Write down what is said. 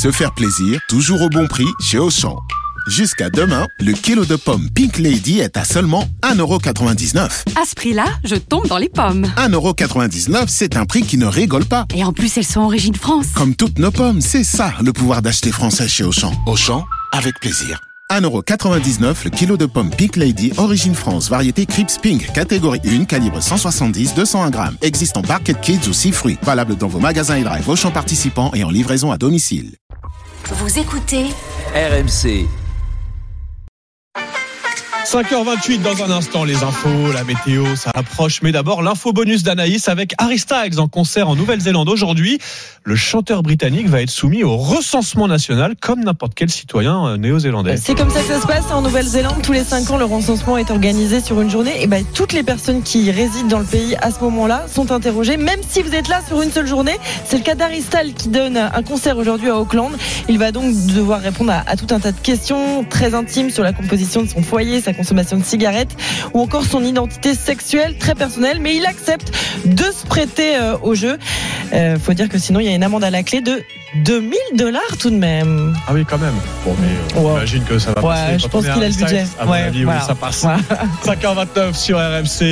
se faire plaisir, toujours au bon prix chez Auchan. Jusqu'à demain, le kilo de pommes Pink Lady est à seulement 1,99€. À ce prix-là, je tombe dans les pommes. 1,99€, c'est un prix qui ne rigole pas. Et en plus, elles sont origine France. Comme toutes nos pommes, c'est ça le pouvoir d'acheter français chez Auchan. Auchan, avec plaisir. 1,99€ le kilo de pommes Pink Lady, origine France, variété Crips Pink, catégorie 1, calibre 170-201 grammes. Existe en Barket Kids ou 6 fruits. Valable dans vos magasins et drive Auchan participants et en livraison à domicile. Vous écoutez RMC. 5h28 dans un instant, les infos, la météo, ça approche. Mais d'abord, l'info bonus d'Anaïs avec Harry Styles en concert en Nouvelle-Zélande aujourd'hui. Le chanteur britannique va être soumis au recensement national comme n'importe quel citoyen euh, néo-zélandais. C'est comme ça que ça se passe en Nouvelle-Zélande. Tous les 5 ans, le recensement est organisé sur une journée. Et ben, toutes les personnes qui résident dans le pays à ce moment-là sont interrogées, même si vous êtes là sur une seule journée. C'est le cas d'Harry Styles qui donne un concert aujourd'hui à Auckland. Il va donc devoir répondre à, tout un tas de questions très intimes sur la composition de son foyer, consommation de cigarettes ou encore son identité sexuelle très personnelle. Mais il accepte de se prêter euh, au jeu. Euh, faut dire que sinon, il y a une amende à la clé de 2000 dollars tout de même. Ah oui, quand même. Bon, mais euh, Ouais. j'imagine que ça va Ouais, passer. je pense qu'il a le budget. Styles, À mon Ouais, avis, voilà. oui, ça passe. Voilà. 5h29 sur RMC.